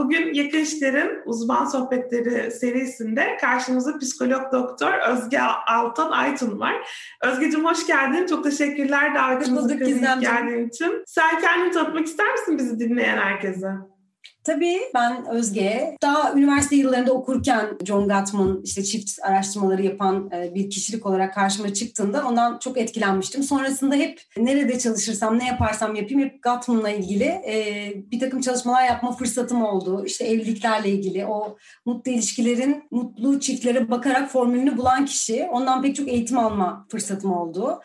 Bugün Yakın İşler'in uzman sohbetleri serisinde karşımızda psikolog doktor Özge Altan Aytun var. Özgeciğim hoş geldin. Çok teşekkürler davetimize geldiğin için. Sen kendini tanıtmak ister misin bizi dinleyen herkese? Tabii ben Özge. Daha üniversite yıllarında okurken John Gottman işte çift araştırmaları yapan e, bir kişilik olarak karşıma çıktığında ondan çok etkilenmiştim. Sonrasında hep nerede çalışırsam, ne yaparsam yapayım hep Gottman'la ilgili e, bir takım çalışmalar yapma fırsatım oldu. İşte evliliklerle ilgili o mutlu ilişkilerin mutlu çiftlere bakarak formülünü bulan kişi. Ondan pek çok eğitim alma fırsatım oldu.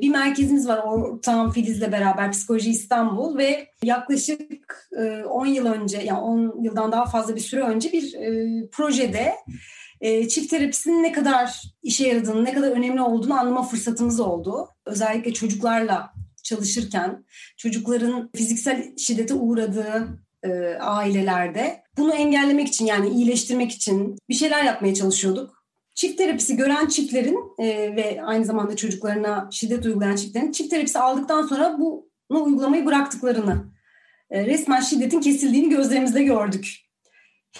Bir merkezimiz var Ortağım Filiz'le beraber Psikoloji İstanbul ve yaklaşık 10 e, yıl önce yani 10 yıldan daha fazla bir süre önce bir e, projede e, çift terapisinin ne kadar işe yaradığını, ne kadar önemli olduğunu anlama fırsatımız oldu. Özellikle çocuklarla çalışırken çocukların fiziksel şiddete uğradığı ailelerde bunu engellemek için yani iyileştirmek için bir şeyler yapmaya çalışıyorduk. Çift terapisi gören çiftlerin e, ve aynı zamanda çocuklarına şiddet uygulayan çiftlerin çift terapisi aldıktan sonra bunu uygulamayı bıraktıklarını, e, resmen şiddetin kesildiğini gözlerimizde gördük.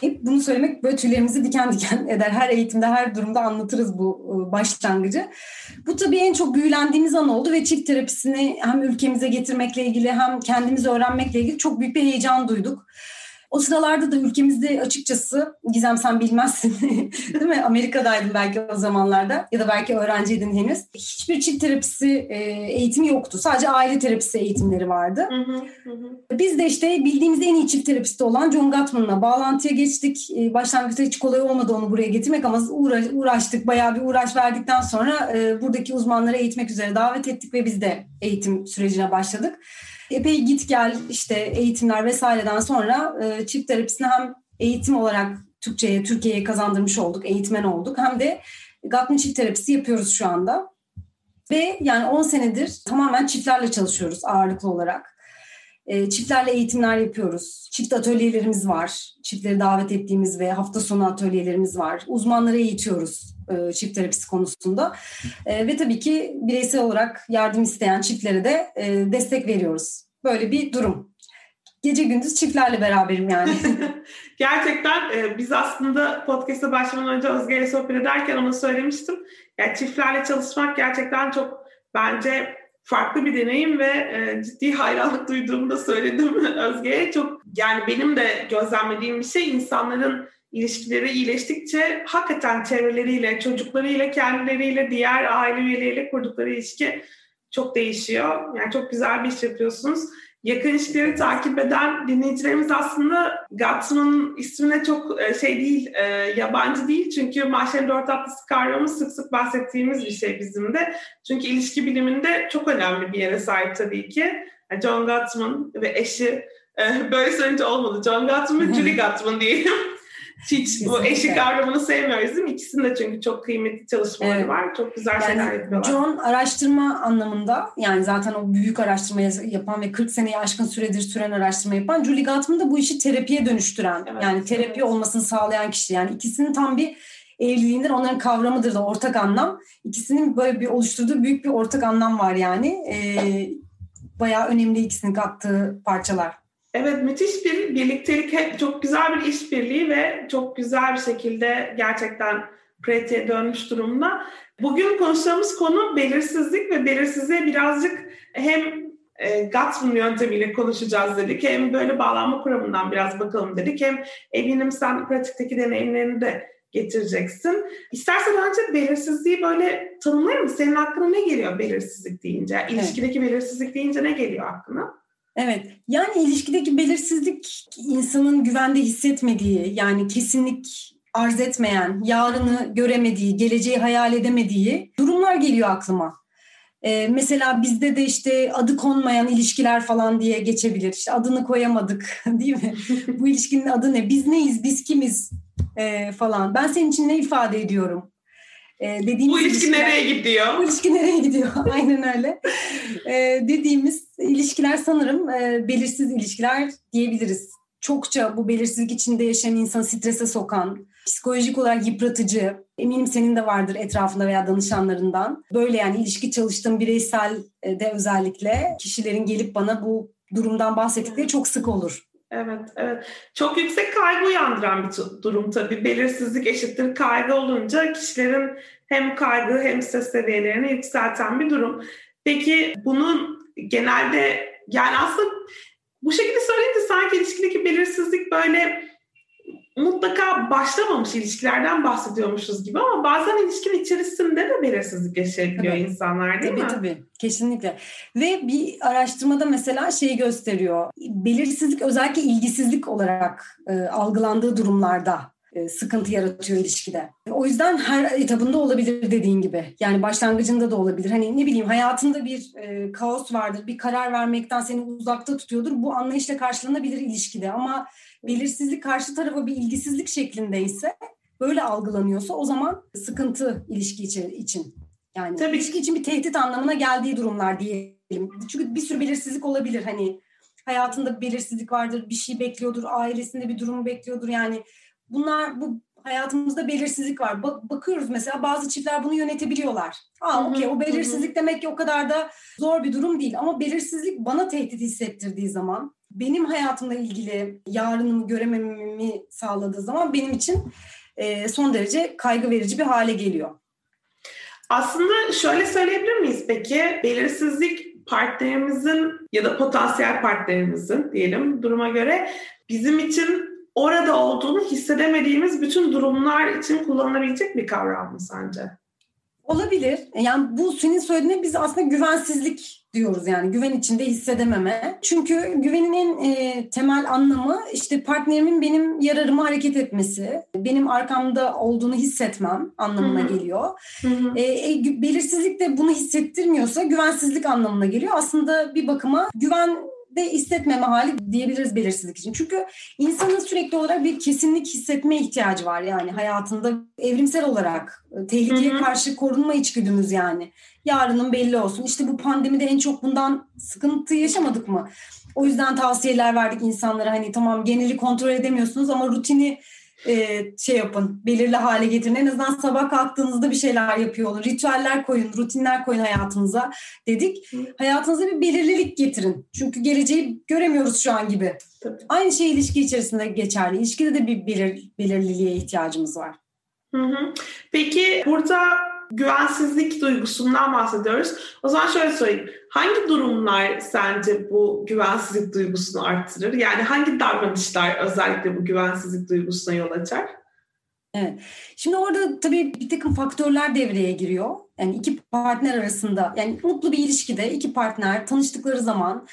Hep bunu söylemek böyle tüylerimizi diken diken eder. Her eğitimde, her durumda anlatırız bu e, başlangıcı. Bu tabii en çok büyülendiğimiz an oldu ve çift terapisini hem ülkemize getirmekle ilgili hem kendimizi öğrenmekle ilgili çok büyük bir heyecan duyduk. O sıralarda da ülkemizde açıkçası Gizem sen bilmezsin değil mi? Amerika'daydın belki o zamanlarda ya da belki öğrenciydin henüz. Hiçbir çift terapisi e, eğitimi yoktu. Sadece aile terapisi eğitimleri vardı. Hı hı, hı. Biz de işte bildiğimiz en iyi çift terapisti olan John Gottman'la bağlantıya geçtik. E, başlangıçta hiç kolay olmadı onu buraya getirmek ama uğraş, uğraştık. Bayağı bir uğraş verdikten sonra e, buradaki uzmanları eğitmek üzere davet ettik ve biz de eğitim sürecine başladık epey git gel işte eğitimler vesaireden sonra e, çift terapisini hem eğitim olarak Türkçe'ye, Türkiye'ye kazandırmış olduk, eğitmen olduk. Hem de Gatmin çift terapisi yapıyoruz şu anda. Ve yani 10 senedir tamamen çiftlerle çalışıyoruz ağırlıklı olarak. E, çiftlerle eğitimler yapıyoruz. Çift atölyelerimiz var. Çiftleri davet ettiğimiz ve hafta sonu atölyelerimiz var. Uzmanları eğitiyoruz e, çift terapisi konusunda. E, ve tabii ki bireysel olarak yardım isteyen çiftlere de e, destek veriyoruz. Böyle bir durum. Gece gündüz çiftlerle beraberim yani. Gerçekten e, biz aslında podcast'a başlamadan önce Özge ile sohbet ederken ona söylemiştim. Yani çiftlerle çalışmak gerçekten çok bence farklı bir deneyim ve e, ciddi hayranlık duyduğumu da söyledim Özge'ye. Çok yani benim de gözlemlediğim bir şey insanların ilişkileri iyileştikçe hakikaten çevreleriyle, çocuklarıyla, kendileriyle, diğer aile üyeleriyle kurdukları ilişki çok değişiyor. Yani çok güzel bir iş yapıyorsunuz. Yakın ilişkileri takip eden dinleyicilerimiz aslında Gutsman'ın ismine çok e, şey değil, e, yabancı değil. Çünkü Mahşer'in dört atlısı kavramı sık sık bahsettiğimiz bir şey bizim de. Çünkü ilişki biliminde çok önemli bir yere sahip tabii ki. John Guttman ve eşi e, böyle söyleyince olmadı. John Guttman ve Julie Guttman diyelim. Hiç bu eşik kavramını sevmiyoruz değil mi? İkisinin de çünkü çok kıymetli çalışmaları evet. var. Çok güzel yani şeyler yapıyorlar. John araştırma anlamında yani zaten o büyük araştırmayı yapan ve 40 seneyi aşkın süredir süren araştırma yapan Julie Gottman da bu işi terapiye dönüştüren evet, yani terapi evet. olmasını sağlayan kişi. Yani ikisinin tam bir evliliğinden onların kavramıdır da ortak anlam. İkisinin böyle bir oluşturduğu büyük bir ortak anlam var yani. Ee, bayağı önemli ikisinin kattığı parçalar. Evet müthiş bir birliktelik, hep çok güzel bir işbirliği ve çok güzel bir şekilde gerçekten pratiğe dönmüş durumda. Bugün konuşacağımız konu belirsizlik ve belirsizliğe birazcık hem e, Gutsman yöntemiyle konuşacağız dedik. Hem böyle bağlanma kuramından biraz bakalım dedik. Hem eminim sen pratikteki deneyimlerini de getireceksin. İstersen önce belirsizliği böyle tanımlar mısın? Senin aklına ne geliyor belirsizlik deyince? İlişkideki evet. belirsizlik deyince ne geliyor aklına? Evet. Yani ilişkideki belirsizlik insanın güvende hissetmediği, yani kesinlik arz etmeyen, yarını göremediği, geleceği hayal edemediği durumlar geliyor aklıma. Ee, mesela bizde de işte adı konmayan ilişkiler falan diye geçebilir. İşte adını koyamadık değil mi? Bu ilişkinin adı ne? Biz neyiz? Biz kimiz? Ee, falan. Ben senin için ne ifade ediyorum? Ee, dediğimiz bu ilişki ilişkiler, nereye gidiyor? Bu ilişki nereye gidiyor? Aynen öyle. Ee, dediğimiz ilişkiler sanırım e, belirsiz ilişkiler diyebiliriz. Çokça bu belirsizlik içinde yaşayan insanı strese sokan, psikolojik olarak yıpratıcı, eminim senin de vardır etrafında veya danışanlarından. Böyle yani ilişki çalıştığım bireysel de özellikle kişilerin gelip bana bu durumdan bahsettikleri çok sık olur. Evet, evet. Çok yüksek kaygı uyandıran bir durum tabii. Belirsizlik eşittir kaygı olunca kişilerin hem kaygı hem stres seviyelerini yükselten bir durum. Peki bunun genelde yani aslında bu şekilde söyleyince sanki ilişkideki belirsizlik böyle mutlaka başlamamış ilişkilerden bahsediyormuşuz gibi ama bazen ilişkin içerisinde de belirsizlik yaşayabiliyor tabii. insanlar değil tabii, mi? Tabii tabii kesinlikle. Ve bir araştırmada mesela şeyi gösteriyor. Belirsizlik özellikle ilgisizlik olarak e, algılandığı durumlarda sıkıntı yaratıyor ilişkide. O yüzden her etabında olabilir dediğin gibi. Yani başlangıcında da olabilir. Hani ne bileyim hayatında bir e, kaos vardır. Bir karar vermekten seni uzakta tutuyordur. Bu anlayışla karşılanabilir ilişkide ama belirsizlik karşı tarafa bir ilgisizlik şeklindeyse böyle algılanıyorsa o zaman sıkıntı ilişki için. Yani Tabii. ilişki için bir tehdit anlamına geldiği durumlar diyelim. Çünkü bir sürü belirsizlik olabilir. Hani hayatında belirsizlik vardır, bir şey bekliyordur, ailesinde bir durumu bekliyordur. Yani bunlar bu hayatımızda belirsizlik var. Bak, bakıyoruz mesela bazı çiftler bunu yönetebiliyorlar. Aa okey o belirsizlik demek ki o kadar da zor bir durum değil. Ama belirsizlik bana tehdit hissettirdiği zaman benim hayatımla ilgili yarınımı göremememi sağladığı zaman benim için e, son derece kaygı verici bir hale geliyor. Aslında şöyle söyleyebilir miyiz peki? Belirsizlik partnerimizin ya da potansiyel partnerimizin diyelim duruma göre bizim için orada olduğunu hissedemediğimiz bütün durumlar için kullanılabilecek bir kavram mı sence? Olabilir. Yani bu senin söylediğine biz aslında güvensizlik diyoruz yani güven içinde hissedememe. Çünkü güvenin en e, temel anlamı işte partnerimin benim yararıma hareket etmesi, benim arkamda olduğunu hissetmem anlamına Hı-hı. geliyor. Hı-hı. E, e, belirsizlik de bunu hissettirmiyorsa güvensizlik anlamına geliyor. Aslında bir bakıma güven de hissetmeme hali diyebiliriz belirsizlik için. Çünkü insanın sürekli olarak bir kesinlik hissetme ihtiyacı var yani hayatında evrimsel olarak e, tehlikeye Hı-hı. karşı korunma içgüdümüz yani. Yarının belli olsun. İşte bu pandemide en çok bundan sıkıntı yaşamadık mı? O yüzden tavsiyeler verdik insanlara hani tamam geneli kontrol edemiyorsunuz ama rutini e, şey yapın, belirli hale getirin. En azından sabah kalktığınızda bir şeyler yapıyor olun. Ritüeller koyun, rutinler koyun hayatınıza dedik. Hı. Hayatınıza bir belirlilik getirin. Çünkü geleceği göremiyoruz şu an gibi. Tabii. Aynı şey ilişki içerisinde geçerli. İlişkide de bir belir, belirliliğe ihtiyacımız var. Hı hı. Peki burada güvensizlik duygusundan bahsediyoruz. O zaman şöyle söyleyeyim. Hangi durumlar sence bu güvensizlik duygusunu arttırır? Yani hangi davranışlar özellikle bu güvensizlik duygusuna yol açar? Evet. Şimdi orada tabii bir takım faktörler devreye giriyor. Yani iki partner arasında yani mutlu bir ilişkide iki partner tanıştıkları zaman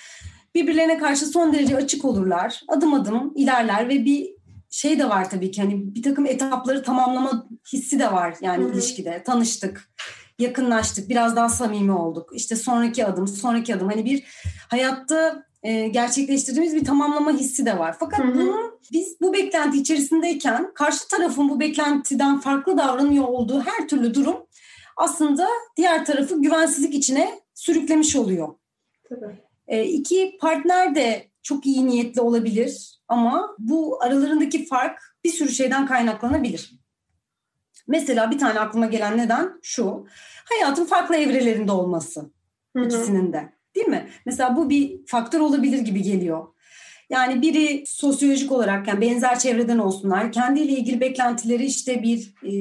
birbirlerine karşı son derece açık olurlar. Adım adım ilerler ve bir şey de var tabii ki hani bir takım etapları tamamlama hissi de var yani Hı-hı. ilişkide. Tanıştık, yakınlaştık, biraz daha samimi olduk. İşte sonraki adım, sonraki adım hani bir hayatta e, gerçekleştirdiğimiz bir tamamlama hissi de var. Fakat Hı-hı. bunun biz bu beklenti içerisindeyken karşı tarafın bu beklentiden farklı davranıyor olduğu her türlü durum aslında diğer tarafı güvensizlik içine sürüklemiş oluyor. Tabii. E, iki partner de çok iyi niyetli olabilir ama bu aralarındaki fark bir sürü şeyden kaynaklanabilir. Mesela bir tane aklıma gelen neden şu. Hayatın farklı evrelerinde olması. Hı-hı. ikisinin de. Değil mi? Mesela bu bir faktör olabilir gibi geliyor. Yani biri sosyolojik olarak yani benzer çevreden olsunlar. Kendiyle ilgili beklentileri işte bir e,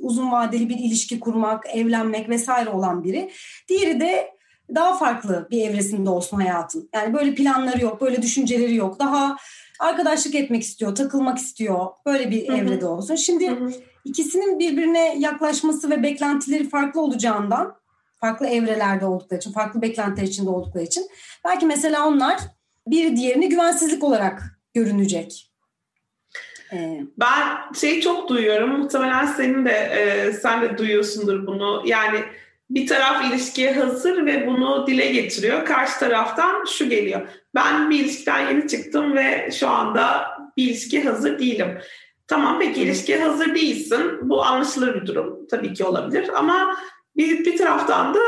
uzun vadeli bir ilişki kurmak, evlenmek vesaire olan biri. Diğeri de daha farklı bir evresinde olsun hayatın. Yani böyle planları yok, böyle düşünceleri yok. Daha arkadaşlık etmek istiyor, takılmak istiyor. Böyle bir Hı-hı. evrede olsun. Şimdi Hı-hı. ikisinin birbirine yaklaşması ve beklentileri farklı olacağından, farklı evrelerde oldukları için, farklı beklentiler içinde oldukları için belki mesela onlar bir diğerini güvensizlik olarak görünecek. Ee, ben şeyi çok duyuyorum. Muhtemelen senin de e, sen de duyuyorsundur bunu. Yani bir taraf ilişkiye hazır ve bunu dile getiriyor. Karşı taraftan şu geliyor. Ben bir ilişkiden yeni çıktım ve şu anda bir ilişkiye hazır değilim. Tamam peki ilişkiye hazır değilsin. Bu anlaşılır bir durum. Tabii ki olabilir ama bir, bir taraftan da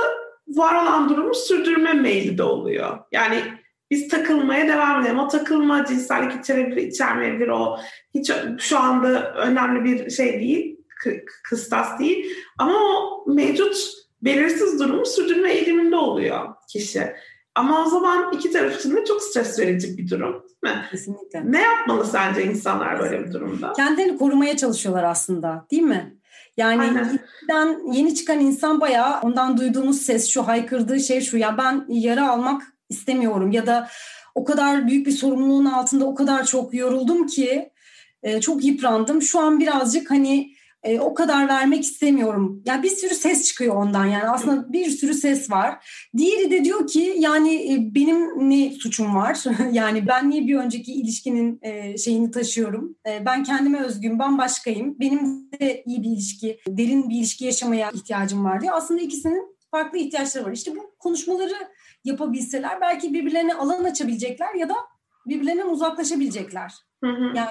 var olan durumu sürdürme meyli de oluyor. Yani biz takılmaya devam edelim. O takılma cinsellik içerebilir, içermeyebilir. O hiç şu anda önemli bir şey değil, kıstas değil. Ama o mevcut belirsiz durumu sürdürme eğiliminde oluyor kişi. Ama o zaman iki taraf için de çok stres verici bir durum değil mi? Kesinlikle. Ne yapmalı sence insanlar böyle bir durumda? Kendilerini korumaya çalışıyorlar aslında değil mi? Yani ilkten yeni çıkan insan bayağı ondan duyduğumuz ses şu haykırdığı şey şu ya ben yara almak istemiyorum ya da o kadar büyük bir sorumluluğun altında o kadar çok yoruldum ki e, çok yıprandım. Şu an birazcık hani e, o kadar vermek istemiyorum. Yani bir sürü ses çıkıyor ondan yani aslında bir sürü ses var. Diğeri de diyor ki yani e, benim ne suçum var? yani ben niye bir önceki ilişkinin e, şeyini taşıyorum? E, ben kendime özgün, bambaşkayım. Benim de iyi bir ilişki, derin bir ilişki yaşamaya ihtiyacım var diye. Aslında ikisinin farklı ihtiyaçları var. İşte bu konuşmaları yapabilseler belki birbirlerine alan açabilecekler ya da birbirlerinden uzaklaşabilecekler. yani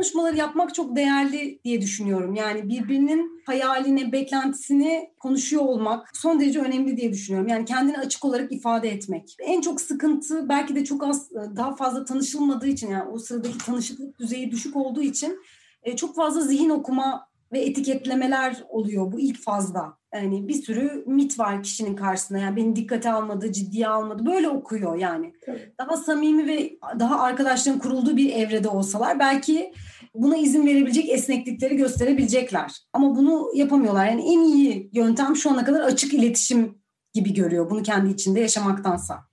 konuşmaları yapmak çok değerli diye düşünüyorum. Yani birbirinin hayaline, beklentisini konuşuyor olmak son derece önemli diye düşünüyorum. Yani kendini açık olarak ifade etmek. En çok sıkıntı belki de çok az daha fazla tanışılmadığı için yani o sıradaki tanışıklık düzeyi düşük olduğu için e, çok fazla zihin okuma ve etiketlemeler oluyor bu ilk fazla. Yani bir sürü mit var kişinin karşısında. Yani beni dikkate almadı, ciddiye almadı. Böyle okuyor yani. Tabii. Daha samimi ve daha arkadaşların kurulduğu bir evrede olsalar belki buna izin verebilecek esneklikleri gösterebilecekler. Ama bunu yapamıyorlar. Yani en iyi yöntem şu ana kadar açık iletişim gibi görüyor. Bunu kendi içinde yaşamaktansa.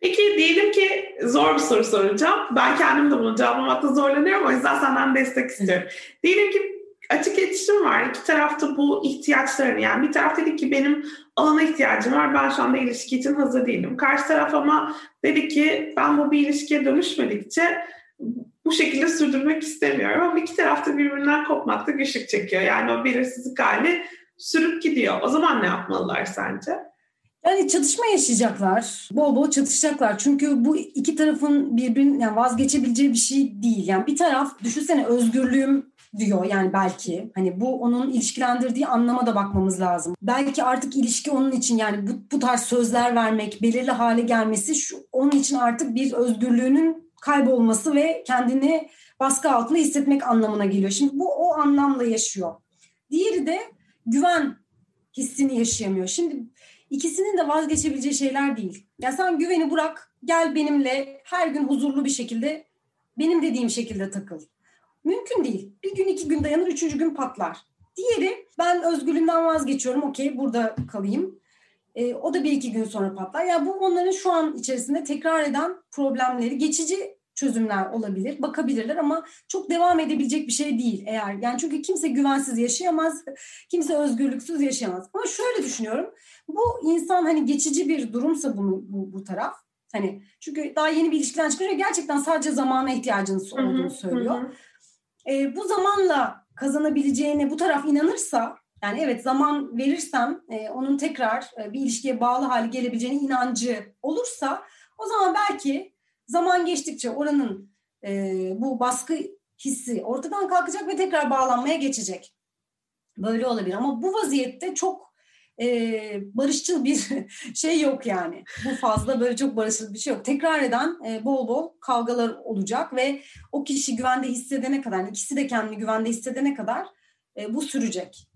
Peki diyelim ki zor bir soru soracağım. Ben kendim de bunu cevaplamakta zorlanıyorum. O yüzden senden destek istiyorum. diyelim ki açık iletişim var. İki tarafta bu ihtiyaçlarını yani bir taraf dedi ki benim alana ihtiyacım var. Ben şu anda ilişki için hazır değilim. Karşı taraf ama dedi ki ben bu bir ilişkiye dönüşmedikçe bu şekilde sürdürmek istemiyorum. Ama iki tarafta birbirinden kopmakta güçlük çekiyor. Yani o belirsizlik hali sürüp gidiyor. O zaman ne yapmalılar sence? Yani çatışma yaşayacaklar. Bol bol çatışacaklar. Çünkü bu iki tarafın birbirinin yani vazgeçebileceği bir şey değil. Yani bir taraf düşünsene özgürlüğüm diyor yani belki. Hani bu onun ilişkilendirdiği anlama da bakmamız lazım. Belki artık ilişki onun için yani bu, bu tarz sözler vermek, belirli hale gelmesi şu, onun için artık bir özgürlüğünün kaybolması ve kendini baskı altında hissetmek anlamına geliyor. Şimdi bu o anlamla yaşıyor. Diğeri de güven hissini yaşayamıyor. Şimdi ikisinin de vazgeçebileceği şeyler değil. Ya sen güveni bırak, gel benimle her gün huzurlu bir şekilde benim dediğim şekilde takıl. Mümkün değil. Bir gün iki gün dayanır, üçüncü gün patlar. Diğeri ben özgürlüğümden vazgeçiyorum, okey burada kalayım. E, o da bir iki gün sonra patlar. Ya yani bu onların şu an içerisinde tekrar eden problemleri, geçici çözümler olabilir, bakabilirler ama çok devam edebilecek bir şey değil eğer. Yani çünkü kimse güvensiz yaşayamaz, kimse özgürlüksüz yaşayamaz. Ama şöyle düşünüyorum, bu insan hani geçici bir durumsa bunu bu, bu taraf, hani çünkü daha yeni bir ilişkiden çıkıyor gerçekten sadece zamana ihtiyacınız olduğunu söylüyor. Hı hı e, bu zamanla kazanabileceğine bu taraf inanırsa yani evet zaman verirsem e, onun tekrar e, bir ilişkiye bağlı hale gelebileceğine inancı olursa o zaman belki zaman geçtikçe oranın e, bu baskı hissi ortadan kalkacak ve tekrar bağlanmaya geçecek. Böyle olabilir ama bu vaziyette çok e, barışçıl bir şey yok yani. Bu fazla böyle çok barışçıl bir şey yok. Tekrar eden e, bol bol kavgalar olacak ve o kişi güvende hissedene kadar, ikisi de kendini güvende hissedene kadar e, bu sürecek.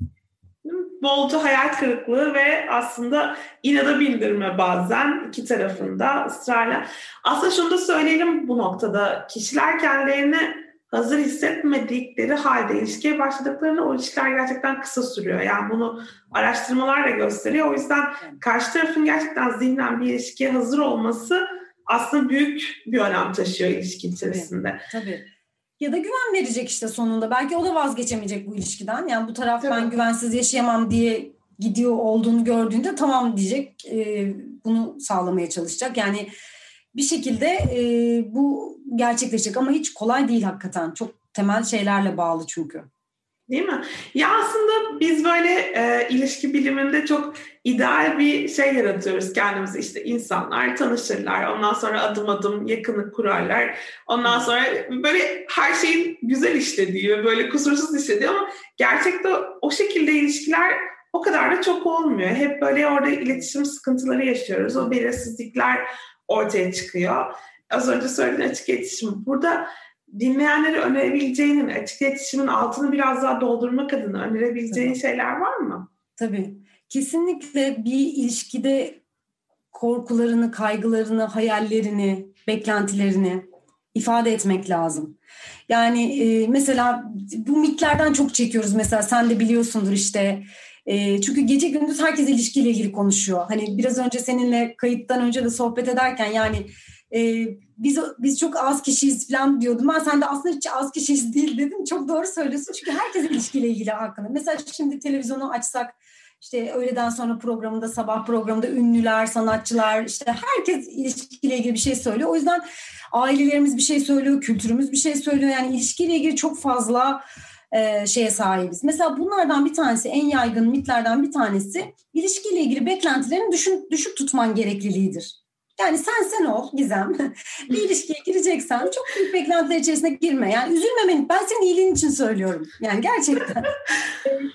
Bolca hayal kırıklığı ve aslında inada bindirme bazen iki tarafında ısrarla. Aslında şunu da söyleyelim bu noktada. Kişiler kendilerini hazır hissetmedikleri halde ilişkiye başladıklarında o ilişkiler gerçekten kısa sürüyor. Yani bunu araştırmalar da gösteriyor. O yüzden karşı tarafın gerçekten zihnen bir ilişkiye hazır olması aslında büyük bir önem taşıyor ilişki içerisinde. Tabii. tabii. Ya da güven verecek işte sonunda. Belki o da vazgeçemeyecek bu ilişkiden. Yani bu taraf tabii. ben güvensiz yaşayamam diye gidiyor olduğunu gördüğünde tamam diyecek. E, bunu sağlamaya çalışacak. Yani bir şekilde e, bu gerçekleşecek ama hiç kolay değil hakikaten. Çok temel şeylerle bağlı çünkü. Değil mi? Ya aslında biz böyle e, ilişki biliminde çok ideal bir şey yaratıyoruz kendimize. İşte insanlar tanışırlar, ondan sonra adım adım yakınlık kurarlar. Ondan sonra böyle her şeyin güzel işlediği ve böyle kusursuz işlediği ama gerçekte o şekilde ilişkiler o kadar da çok olmuyor. Hep böyle orada iletişim sıkıntıları yaşıyoruz. O belirsizlikler ortaya çıkıyor. Az önce söylediğin açık iletişim. Burada dinleyenlere önerebileceğinin, açık iletişimin altını biraz daha doldurmak adına önerebileceğin Tabii. şeyler var mı? Tabii. Kesinlikle bir ilişkide korkularını, kaygılarını, hayallerini, beklentilerini ifade etmek lazım. Yani e, mesela bu mitlerden çok çekiyoruz mesela sen de biliyorsundur işte e, çünkü gece gündüz herkes ilişkiyle ilgili konuşuyor. Hani biraz önce seninle kayıttan önce de sohbet ederken yani e, biz biz çok az kişiyiz falan diyordum. Ben sen de aslında hiç az kişiyiz değil dedim. Çok doğru söylüyorsun. Çünkü herkes ilişkiyle ilgili hakkında. Mesela şimdi televizyonu açsak işte öğleden sonra programında, sabah programında ünlüler, sanatçılar, işte herkes ilişkiyle ilgili bir şey söylüyor. O yüzden ailelerimiz bir şey söylüyor, kültürümüz bir şey söylüyor. Yani ilişkiyle ilgili çok fazla e, şeye sahibiz. Mesela bunlardan bir tanesi, en yaygın mitlerden bir tanesi ilişkiyle ilgili beklentilerini düşün, düşük tutman gerekliliğidir. Yani sen sen ol Gizem. bir ilişkiye gireceksen çok büyük beklentiler içerisine girme. Yani üzülmemen. Ben senin iyiliğin için söylüyorum. Yani gerçekten.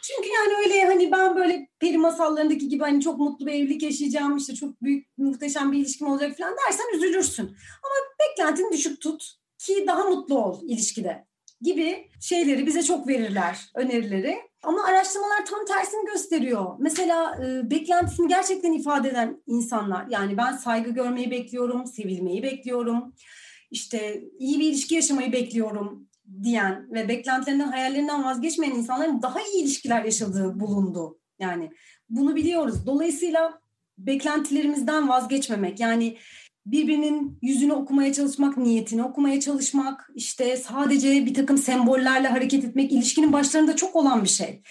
Çünkü yani öyle hani ben böyle peri masallarındaki gibi hani çok mutlu bir evlilik yaşayacağım işte çok büyük muhteşem bir ilişkim olacak falan dersen üzülürsün. Ama beklentini düşük tut ki daha mutlu ol ilişkide gibi şeyleri bize çok verirler, önerileri. Ama araştırmalar tam tersini gösteriyor. Mesela e, beklentisini gerçekten ifade eden insanlar. Yani ben saygı görmeyi bekliyorum, sevilmeyi bekliyorum. İşte iyi bir ilişki yaşamayı bekliyorum diyen ve beklentilerinden, hayallerinden vazgeçmeyen insanların daha iyi ilişkiler yaşadığı bulundu. Yani bunu biliyoruz. Dolayısıyla beklentilerimizden vazgeçmemek yani birbirinin yüzünü okumaya çalışmak, niyetini okumaya çalışmak, işte sadece bir takım sembollerle hareket etmek ilişkinin başlarında çok olan bir şey.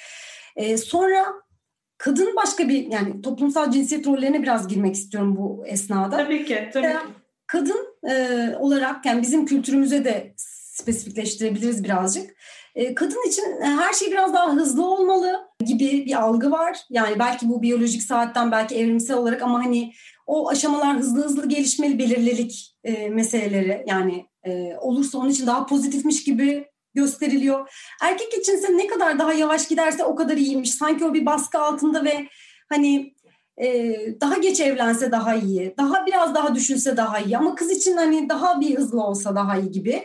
Ee, sonra kadın başka bir yani toplumsal cinsiyet rollerine biraz girmek istiyorum bu esnada. Tabii ki, tabii ki. Kadın e, olarak yani bizim kültürümüze de spesifikleştirebiliriz birazcık. E, kadın için her şey biraz daha hızlı olmalı gibi bir algı var. Yani belki bu biyolojik saatten belki evrimsel olarak ama hani o aşamalar hızlı hızlı gelişmeli belirlilik e, meseleleri yani e, olursa onun için daha pozitifmiş gibi gösteriliyor. Erkek içinse ne kadar daha yavaş giderse o kadar iyiymiş. Sanki o bir baskı altında ve hani e, daha geç evlense daha iyi, daha biraz daha düşünse daha iyi ama kız için hani daha bir hızlı olsa daha iyi gibi.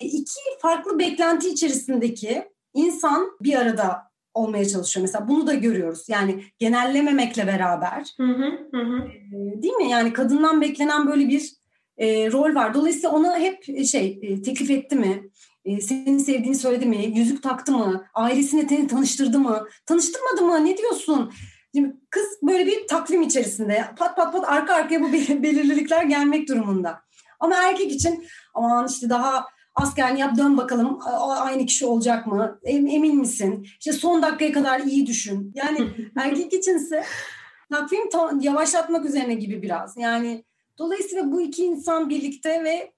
E, iki farklı beklenti içerisindeki insan bir arada olmaya çalışıyor. Mesela bunu da görüyoruz. Yani genellememekle beraber. Hı hı, hı. E, değil mi? Yani kadından beklenen böyle bir e, rol var. Dolayısıyla ona hep e, şey e, teklif etti mi? E, seni sevdiğini söyledi mi? Yüzük taktı mı? Ailesine seni tanıştırdı mı? Tanıştırmadı mı? Ne diyorsun? Şimdi kız böyle bir takvim içerisinde pat pat pat arka arkaya bu belirlilikler gelmek durumunda. Ama erkek için aman işte daha askerini yap dön bakalım aynı kişi olacak mı? Emin misin? İşte son dakikaya kadar iyi düşün. Yani erkek içinse takvim yavaşlatmak üzerine gibi biraz. Yani dolayısıyla bu iki insan birlikte ve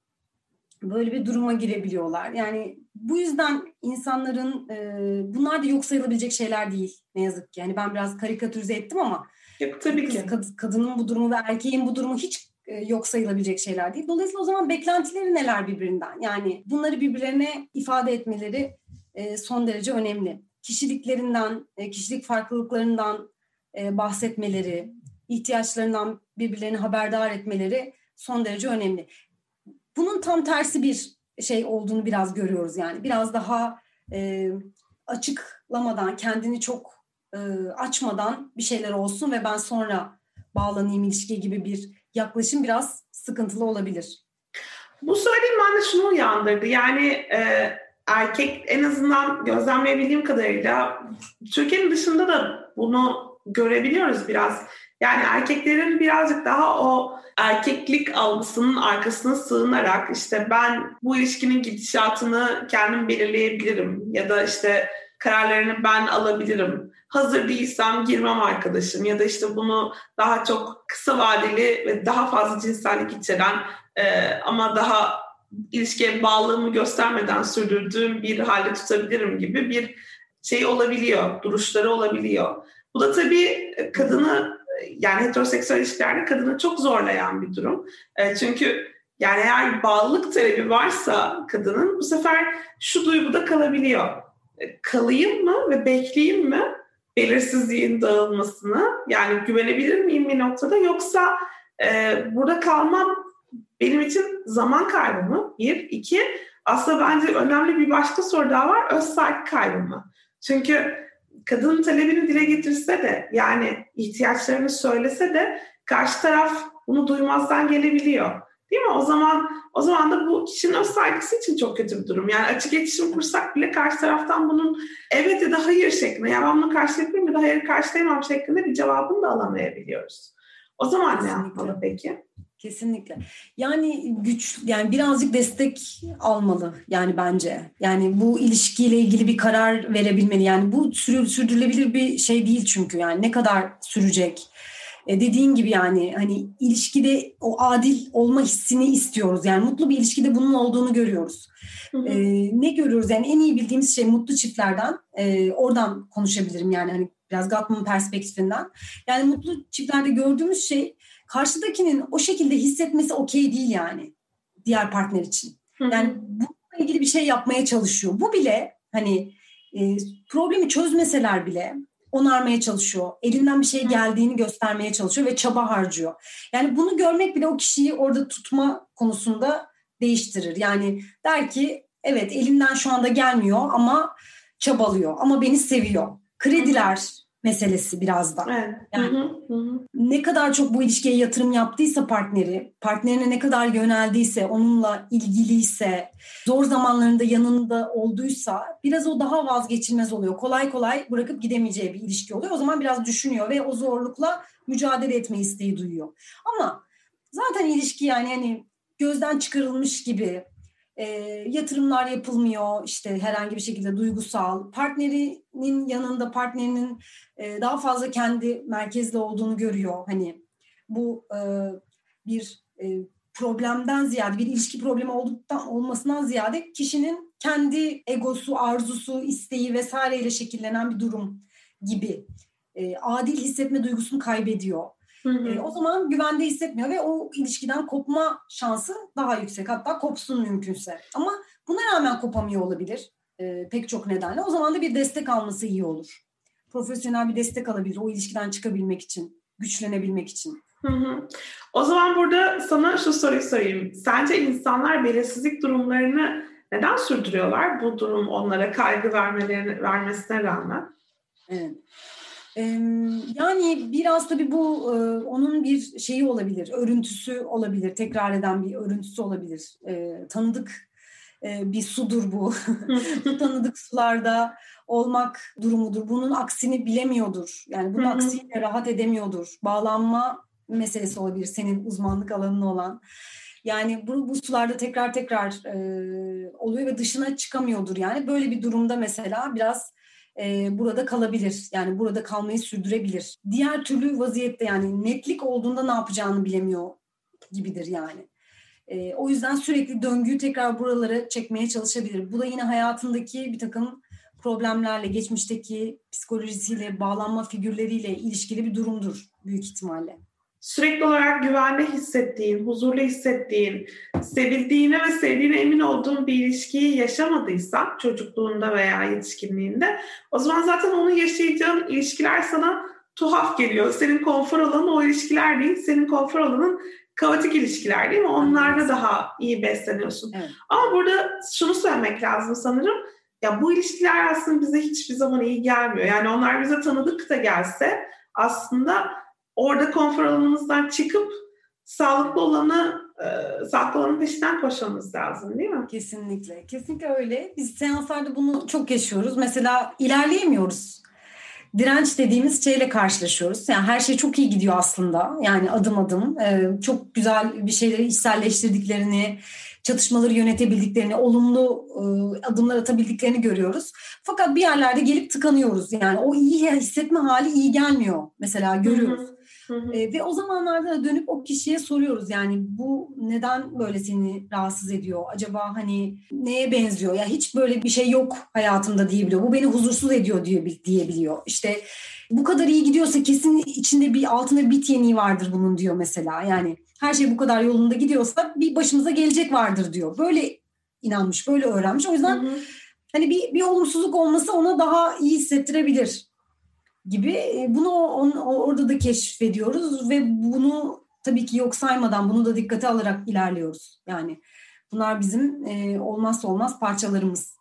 böyle bir duruma girebiliyorlar. Yani bu yüzden insanların e, bunlar da yok sayılabilecek şeyler değil ne yazık ki. Yani ben biraz karikatürize ettim ama Yok, tabii ki. Kad, kadının bu durumu ve erkeğin bu durumu hiç yok sayılabilecek şeyler değil. Dolayısıyla o zaman beklentileri neler birbirinden? Yani bunları birbirlerine ifade etmeleri e, son derece önemli. Kişiliklerinden, e, kişilik farklılıklarından bahsetmeleri, ihtiyaçlarından birbirlerini haberdar etmeleri son derece önemli. Bunun tam tersi bir şey olduğunu biraz görüyoruz yani. Biraz daha açıklamadan, kendini çok açmadan bir şeyler olsun ve ben sonra bağlanayım ilişkiye gibi bir yaklaşım biraz sıkıntılı olabilir. Bu söylediğim bende şunu uyandırdı. Yani e, erkek en azından gözlemleyebildiğim kadarıyla Türkiye'nin dışında da bunu görebiliyoruz biraz. Yani erkeklerin birazcık daha o erkeklik algısının arkasına sığınarak işte ben bu ilişkinin gidişatını kendim belirleyebilirim ya da işte kararlarını ben alabilirim. Hazır değilsem girmem arkadaşım ya da işte bunu daha çok kısa vadeli ve daha fazla cinsellik içeren e, ama daha ilişkiye bağlılığımı göstermeden sürdürdüğüm bir halde tutabilirim gibi bir şey olabiliyor, duruşları olabiliyor. Bu da tabii kadını yani heteroseksüel ilişkilerde kadını çok zorlayan bir durum. E, çünkü yani eğer bağlılık talebi varsa kadının bu sefer şu duyguda kalabiliyor kalayım mı ve bekleyeyim mi belirsizliğin dağılmasını? Yani güvenebilir miyim bir noktada yoksa e, burada kalmam benim için zaman kaybı mı? Bir. iki aslında bence önemli bir başka soru daha var. Öz saygı kaybı mı? Çünkü kadının talebini dile getirse de yani ihtiyaçlarını söylese de karşı taraf bunu duymazdan gelebiliyor. Değil mi? O zaman o zaman da bu kişinin öz saygısı için çok kötü bir durum. Yani açık iletişim kursak bile karşı taraftan bunun evet ya da hayır şeklinde ya ben bunu karşılayabilirim ya da hayır karşılayamam şeklinde bir cevabını da alamayabiliyoruz. O zaman Kesinlikle. ne yapmalı peki? Kesinlikle. Yani güç yani birazcık destek almalı yani bence. Yani bu ilişkiyle ilgili bir karar verebilmeli. Yani bu sürü, sürdürülebilir bir şey değil çünkü yani ne kadar sürecek? E dediğin gibi yani hani ilişkide o adil olma hissini istiyoruz. Yani mutlu bir ilişkide bunun olduğunu görüyoruz. Hı hı. E, ne görüyoruz? Yani en iyi bildiğimiz şey mutlu çiftlerden. E, oradan konuşabilirim yani hani biraz Gottman perspektifinden. Yani mutlu çiftlerde gördüğümüz şey karşıdakinin o şekilde hissetmesi okey değil yani diğer partner için. Hı hı. Yani bununla ilgili bir şey yapmaya çalışıyor. Bu bile hani e, problemi çözmeseler bile onarmaya çalışıyor. Elinden bir şey geldiğini göstermeye çalışıyor ve çaba harcıyor. Yani bunu görmek bile o kişiyi orada tutma konusunda değiştirir. Yani der ki evet elimden şu anda gelmiyor ama çabalıyor ama beni seviyor. Krediler meselesi biraz da. Evet. Yani hı hı, ne kadar çok bu ilişkiye yatırım yaptıysa partneri, partnerine ne kadar yöneldiyse, onunla ilgiliyse, zor zamanlarında yanında olduysa biraz o daha vazgeçilmez oluyor. Kolay kolay bırakıp gidemeyeceği bir ilişki oluyor. O zaman biraz düşünüyor ve o zorlukla mücadele etme isteği duyuyor. Ama zaten ilişki yani hani gözden çıkarılmış gibi e, yatırımlar yapılmıyor işte herhangi bir şekilde duygusal. Partnerinin yanında partnerinin e, daha fazla kendi merkezli olduğunu görüyor. Hani bu e, bir e, problemden ziyade bir ilişki problemi olduktan olmasından ziyade kişinin kendi egosu, arzusu, isteği vesaireyle şekillenen bir durum gibi. E, adil hissetme duygusunu kaybediyor. Hı hı. E, o zaman güvende hissetmiyor ve o ilişkiden kopma şansı daha yüksek. Hatta kopsun mümkünse. Ama buna rağmen kopamıyor olabilir e, pek çok nedenle. O zaman da bir destek alması iyi olur. Profesyonel bir destek alabilir o ilişkiden çıkabilmek için, güçlenebilmek için. Hı hı. O zaman burada sana şu soruyu sorayım. Sence insanlar belirsizlik durumlarını neden sürdürüyorlar? Bu durum onlara kaygı vermelerine, vermesine rağmen. Evet. Yani biraz tabii bu onun bir şeyi olabilir, örüntüsü olabilir, tekrar eden bir örüntüsü olabilir. Tanıdık bir sudur bu. bu tanıdık sularda olmak durumudur. Bunun aksini bilemiyordur. Yani bunun aksiyle rahat edemiyordur. Bağlanma meselesi olabilir senin uzmanlık alanın olan. Yani bu, bu sularda tekrar tekrar e, oluyor ve dışına çıkamıyordur. Yani böyle bir durumda mesela biraz e, burada kalabilir. Yani burada kalmayı sürdürebilir. Diğer türlü vaziyette yani netlik olduğunda ne yapacağını bilemiyor gibidir yani. E, o yüzden sürekli döngüyü tekrar buralara çekmeye çalışabilir. Bu da yine hayatındaki bir takım problemlerle, geçmişteki psikolojisiyle, bağlanma figürleriyle ilişkili bir durumdur büyük ihtimalle sürekli olarak güvende hissettiğin, huzurlu hissettiğin, sevildiğine ve sevdiğine emin olduğun bir ilişkiyi yaşamadıysan çocukluğunda veya yetişkinliğinde o zaman zaten onu yaşayacağın ilişkiler sana tuhaf geliyor. Senin konfor alanın o ilişkiler değil, senin konfor alanın kaotik ilişkiler değil mi? Onlarda evet. daha iyi besleniyorsun. Evet. Ama burada şunu söylemek lazım sanırım. Ya bu ilişkiler aslında bize hiçbir zaman iyi gelmiyor. Yani onlar bize tanıdık da gelse aslında orada konfor alanımızdan çıkıp sağlıklı olanı e, sağlıklı olanın peşinden koşmamız lazım değil mi? Kesinlikle. Kesinlikle öyle. Biz seanslarda bunu çok yaşıyoruz. Mesela ilerleyemiyoruz. Direnç dediğimiz şeyle karşılaşıyoruz. Yani her şey çok iyi gidiyor aslında. Yani adım adım e, çok güzel bir şeyleri içselleştirdiklerini, çatışmaları yönetebildiklerini, olumlu e, adımlar atabildiklerini görüyoruz. Fakat bir yerlerde gelip tıkanıyoruz. Yani o iyi hissetme hali iyi gelmiyor. Mesela görüyoruz. Hı hı. Hı hı. E, ve o zamanlarda da dönüp o kişiye soruyoruz yani bu neden böyle seni rahatsız ediyor? Acaba hani neye benziyor? Ya hiç böyle bir şey yok hayatımda diyebiliyor. Bu beni huzursuz ediyor diyor diyebiliyor. İşte bu kadar iyi gidiyorsa kesin içinde bir altında bir bit yeniği vardır bunun diyor mesela. Yani her şey bu kadar yolunda gidiyorsa bir başımıza gelecek vardır diyor. Böyle inanmış, böyle öğrenmiş. O yüzden hı hı. hani bir, bir olumsuzluk olması ona daha iyi hissettirebilir gibi e, bunu on, orada da keşfediyoruz ve bunu tabii ki yok saymadan bunu da dikkate alarak ilerliyoruz. Yani bunlar bizim e, olmazsa olmaz parçalarımız.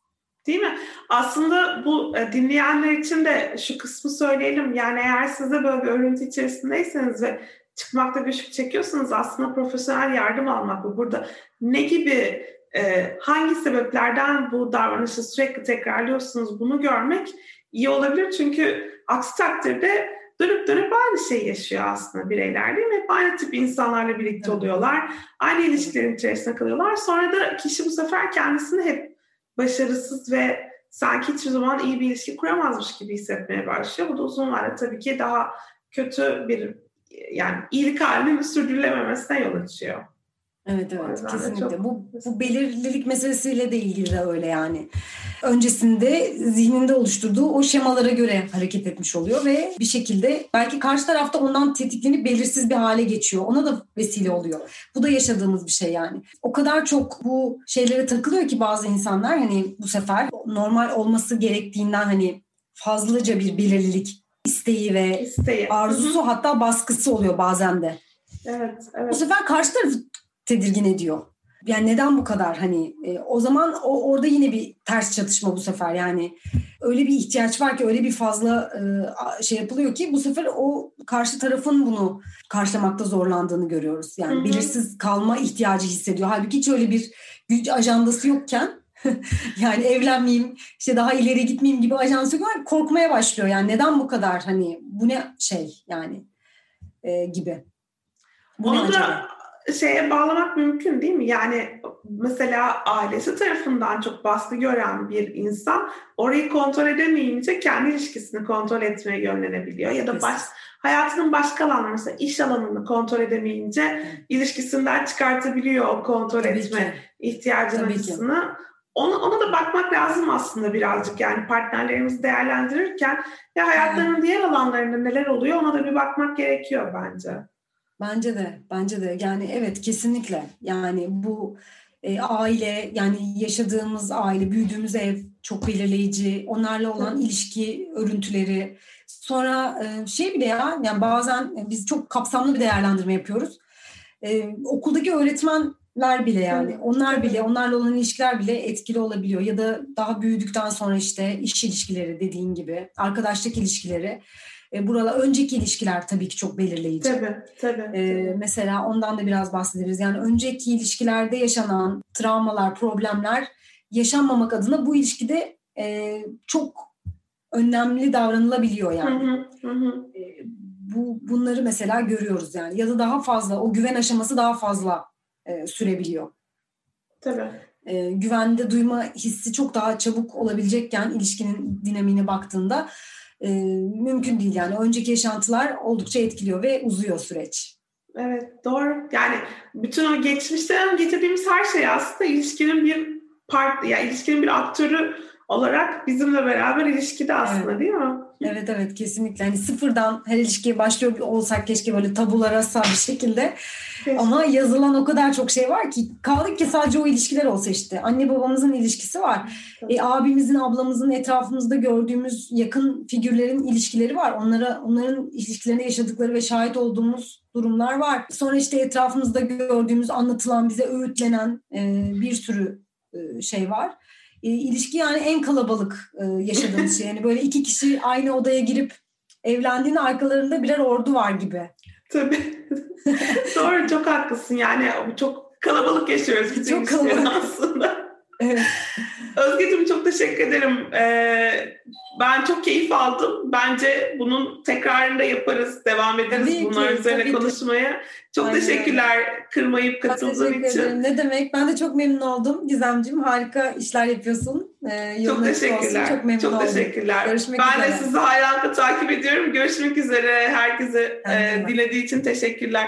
Değil mi? Aslında bu e, dinleyenler için de şu kısmı söyleyelim. Yani eğer siz de böyle bir örüntü içerisindeyseniz ve çıkmakta güçlük çekiyorsanız aslında profesyonel yardım almak bu. Burada ne gibi e, hangi sebeplerden bu davranışı sürekli tekrarlıyorsunuz bunu görmek iyi olabilir. Çünkü aksi takdirde dönüp dönüp aynı şeyi yaşıyor aslında bireyler değil mi? Hep aynı tip insanlarla birlikte oluyorlar. Aynı ilişkilerin içerisinde kalıyorlar. Sonra da kişi bu sefer kendisini hep başarısız ve sanki hiçbir zaman iyi bir ilişki kuramazmış gibi hissetmeye başlıyor. Bu da uzun vadede tabii ki daha kötü bir yani iyilik halinin sürdürülememesine yol açıyor. Evet evet kesinlikle. Çok... Bu, bu belirlilik meselesiyle de ilgili de öyle yani. Öncesinde zihninde oluşturduğu o şemalara göre hareket etmiş oluyor ve bir şekilde belki karşı tarafta ondan tetiklenip belirsiz bir hale geçiyor. Ona da vesile oluyor. Bu da yaşadığımız bir şey yani. O kadar çok bu şeylere takılıyor ki bazı insanlar hani bu sefer normal olması gerektiğinden hani fazlaca bir belirlilik isteği ve isteği. arzusu hatta baskısı oluyor bazen de. Evet, evet. Bu sefer karşı tarafı tedirgin ediyor. Yani neden bu kadar hani e, o zaman o orada yine bir ters çatışma bu sefer yani öyle bir ihtiyaç var ki öyle bir fazla e, şey yapılıyor ki bu sefer o karşı tarafın bunu karşılamakta zorlandığını görüyoruz. Yani Hı-hı. belirsiz kalma ihtiyacı hissediyor. Halbuki hiç öyle bir güç ajandası yokken yani evlenmeyeyim işte daha ileri gitmeyeyim gibi ajandası yok korkmaya başlıyor. Yani neden bu kadar hani bu ne şey yani e, gibi. Bu Onu da acaba? Şeye bağlamak mümkün değil mi? Yani mesela ailesi tarafından çok baskı gören bir insan orayı kontrol edemeyince kendi ilişkisini kontrol etmeye yönlenebiliyor. Ya da baş, hayatının başka alanları mesela iş alanını kontrol edemeyince ilişkisinden çıkartabiliyor o kontrol Tabii etme ki. ihtiyacının acısını. Ona, ona da bakmak lazım aslında birazcık yani partnerlerimizi değerlendirirken ya hayatlarının diğer alanlarında neler oluyor ona da bir bakmak gerekiyor bence. Bence de, bence de. Yani evet kesinlikle. Yani bu e, aile, yani yaşadığımız aile, büyüdüğümüz ev çok belirleyici. Onlarla olan ilişki örüntüleri. Sonra e, şey bile ya, yani bazen biz çok kapsamlı bir değerlendirme yapıyoruz. E, okuldaki öğretmenler bile yani onlar bile onlarla olan ilişkiler bile etkili olabiliyor ya da daha büyüdükten sonra işte iş ilişkileri dediğin gibi arkadaşlık ilişkileri e, buralar önceki ilişkiler tabii ki çok belirleyici. Tabii, tabii, e, tabii. Mesela ondan da biraz bahsederiz. Yani önceki ilişkilerde yaşanan travmalar, problemler yaşanmamak adına bu ilişkide e, çok önemli davranılabiliyor yani. Hı hı, hı. E, bu bunları mesela görüyoruz yani ya da daha fazla o güven aşaması daha fazla e, sürebiliyor. Tabii. E, güvende duyma hissi çok daha çabuk olabilecekken ilişkinin dinamiğine baktığında e, mümkün değil yani. Önceki yaşantılar oldukça etkiliyor ve uzuyor süreç. Evet doğru. Yani bütün o geçmişten getirdiğimiz her şey aslında ilişkinin bir part, yani ilişkinin bir aktörü olarak bizimle beraber ilişkide aslında evet. değil mi? Evet evet kesinlikle. Hani sıfırdan her ilişkiye başlıyor olsak keşke böyle tabulara sağ bir şekilde. Kesinlikle. Ama yazılan o kadar çok şey var ki kaldık ki sadece o ilişkiler olsa işte. Anne babamızın ilişkisi var. E, abimizin, ablamızın etrafımızda gördüğümüz yakın figürlerin ilişkileri var. Onlara onların ilişkilerinde yaşadıkları ve şahit olduğumuz durumlar var. Sonra işte etrafımızda gördüğümüz, anlatılan, bize öğütlenen e, bir sürü e, şey var e, ilişki yani en kalabalık e, yaşadığımız şey. Yani böyle iki kişi aynı odaya girip evlendiğinde arkalarında birer ordu var gibi. Tabii. Doğru çok haklısın yani çok kalabalık yaşıyoruz bütün çok kalabalık. aslında. Evet. Özgeciğim çok teşekkür ederim. Ee, ben çok keyif aldım. Bence bunun tekrarında yaparız, devam ederiz tabii bunlar ki, üzerine konuşmaya. Ki. Çok Aynen. teşekkürler kırmayıp katıldığın için. Ederim. Ne demek? Ben de çok memnun oldum Gizemciğim. Harika işler yapıyorsun. Ee, çok teşekkürler. Olsun. Çok memnun çok oldum. teşekkürler. Görüşmek ben üzere. de sizi hayranlıkla takip ediyorum. Görüşmek üzere. Herkese e, dinlediği için teşekkürler.